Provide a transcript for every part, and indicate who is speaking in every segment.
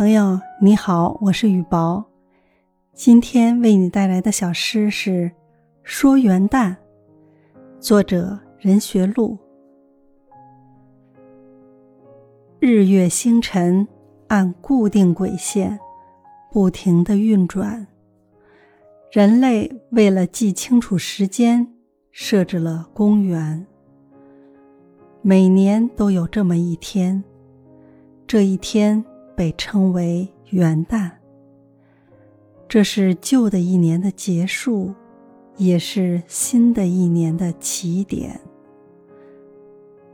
Speaker 1: 朋友，你好，我是雨薄。今天为你带来的小诗是《说元旦》，作者任学路。日月星辰按固定轨线不停的运转，人类为了记清楚时间，设置了公元。每年都有这么一天，这一天被称为元旦。这是旧的一年的结束，也是新的一年的起点。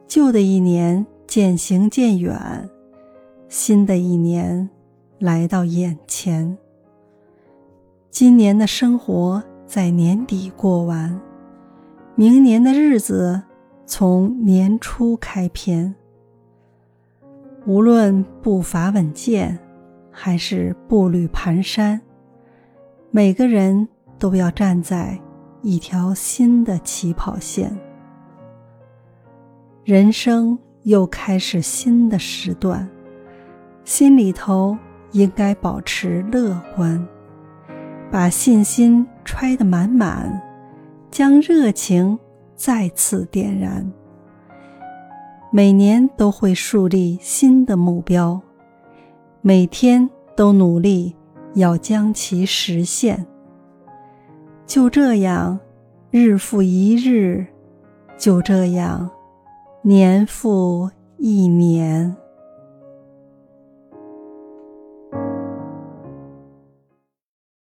Speaker 1: 旧的一年渐行渐远，新的一年来到眼前。今年的生活在年底过完，明年的日子。从年初开篇，无论步伐稳健，还是步履蹒跚，每个人都要站在一条新的起跑线。人生又开始新的时段，心里头应该保持乐观，把信心揣得满满，将热情。再次点燃，每年都会树立新的目标，每天都努力要将其实现。就这样，日复一日，就这样，年复一年。